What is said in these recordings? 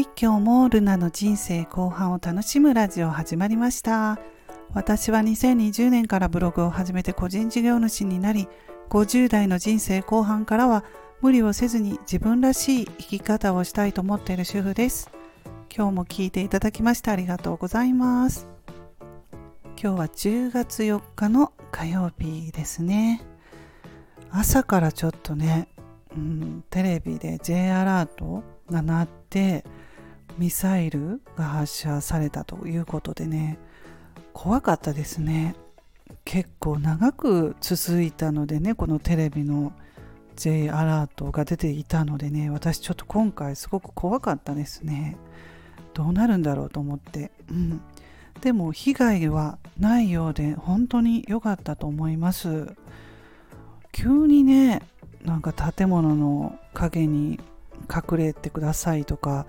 はい今日もルナの人生後半を楽しむラジオ始まりました。私は2020年からブログを始めて個人事業主になり50代の人生後半からは無理をせずに自分らしい生き方をしたいと思っている主婦です。今日も聞いていただきましてありがとうございます。今日は10月4日の火曜日ですね。朝からちょっとね、うん、テレビで J アラートが鳴ってミサイルが発射されたということでね。怖かったですね。結構長く続いたのでねこのテレビの J アラートが出ていたのでね私ちょっと今回すごく怖かったですね。どうなるんだろうと思って、うん、でも被害はないようで本当に良かったと思います。急にねなんか建物の陰に隠れてくださいとか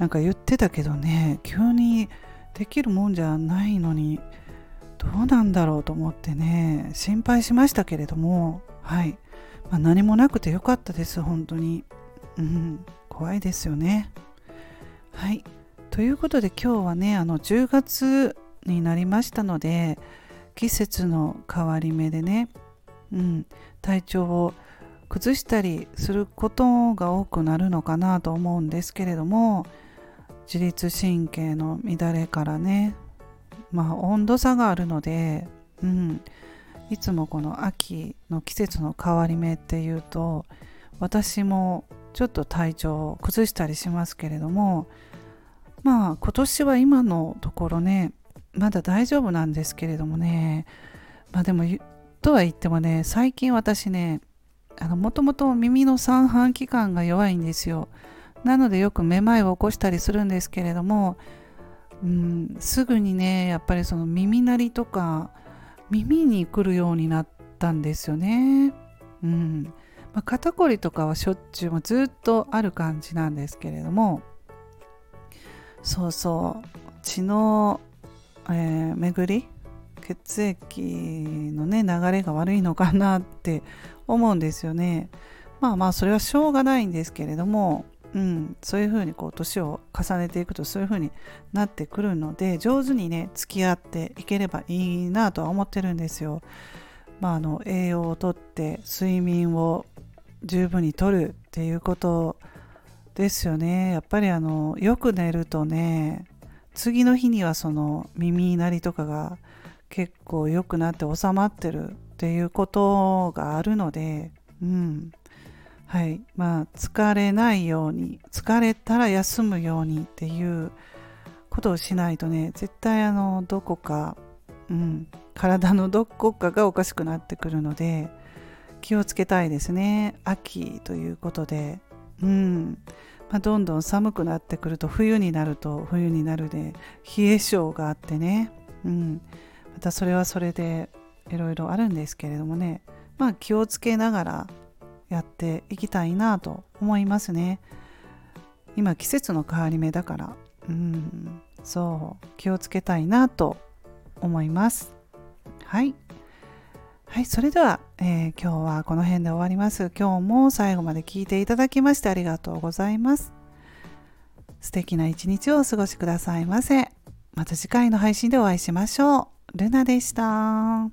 なんか言ってたけどね急にできるもんじゃないのにどうなんだろうと思ってね心配しましたけれどもはい、まあ、何もなくてよかったです本当に。うん怖いですよね。はい。ということで今日はねあの10月になりましたので季節の変わり目でね、うん、体調を崩したりすることが多くなるのかなと思うんですけれども自律神経の乱れからねまあ温度差があるので、うん、いつもこの秋の季節の変わり目っていうと私もちょっと体調を崩したりしますけれどもまあ今年は今のところねまだ大丈夫なんですけれどもねまあでもとは言ってもね最近私ねもともと耳の三半規管が弱いんですよ。なのでよくめまいを起こしたりするんですけれども、うん、すぐにねやっぱりその耳鳴りとか耳に来るようになったんですよね、うん。まあ、肩こりとかはしょっちゅうもずっとある感じなんですけれどもそうそう。血の、えー、巡り血液のね流れが悪いのかなって思うんですよね。まあまあそれはしょうがないんですけれども、うん、そういうふうにこう年を重ねていくとそういうふうになってくるので上手にね付き合っていければいいなとは思ってるんですよ。まあ、あの栄養をとって睡眠を十分にとるっていうことですよね。やっぱりあのよく寝るとね次の日にはその耳鳴りとかが結構良くなって収まってるっていうことがあるので、うん。はい。まあ、疲れないように、疲れたら休むようにっていうことをしないとね、絶対あの、どこか、うん、体のどこかがおかしくなってくるので、気をつけたいですね。秋ということで、うん。まあ、どんどん寒くなってくると、冬になると冬になるで、冷え性があってね、うん。またそれはそれでいろいろあるんですけれどもねまあ気をつけながらやっていきたいなと思いますね。今季節の変わり目だから。うんそう気をつけたいなと思います。はい。はいそれでは、えー、今日はこの辺で終わります。今日も最後まで聞いていただきましてありがとうございます。素敵な一日をお過ごしくださいませ。また次回の配信でお会いしましょう。ルナでした。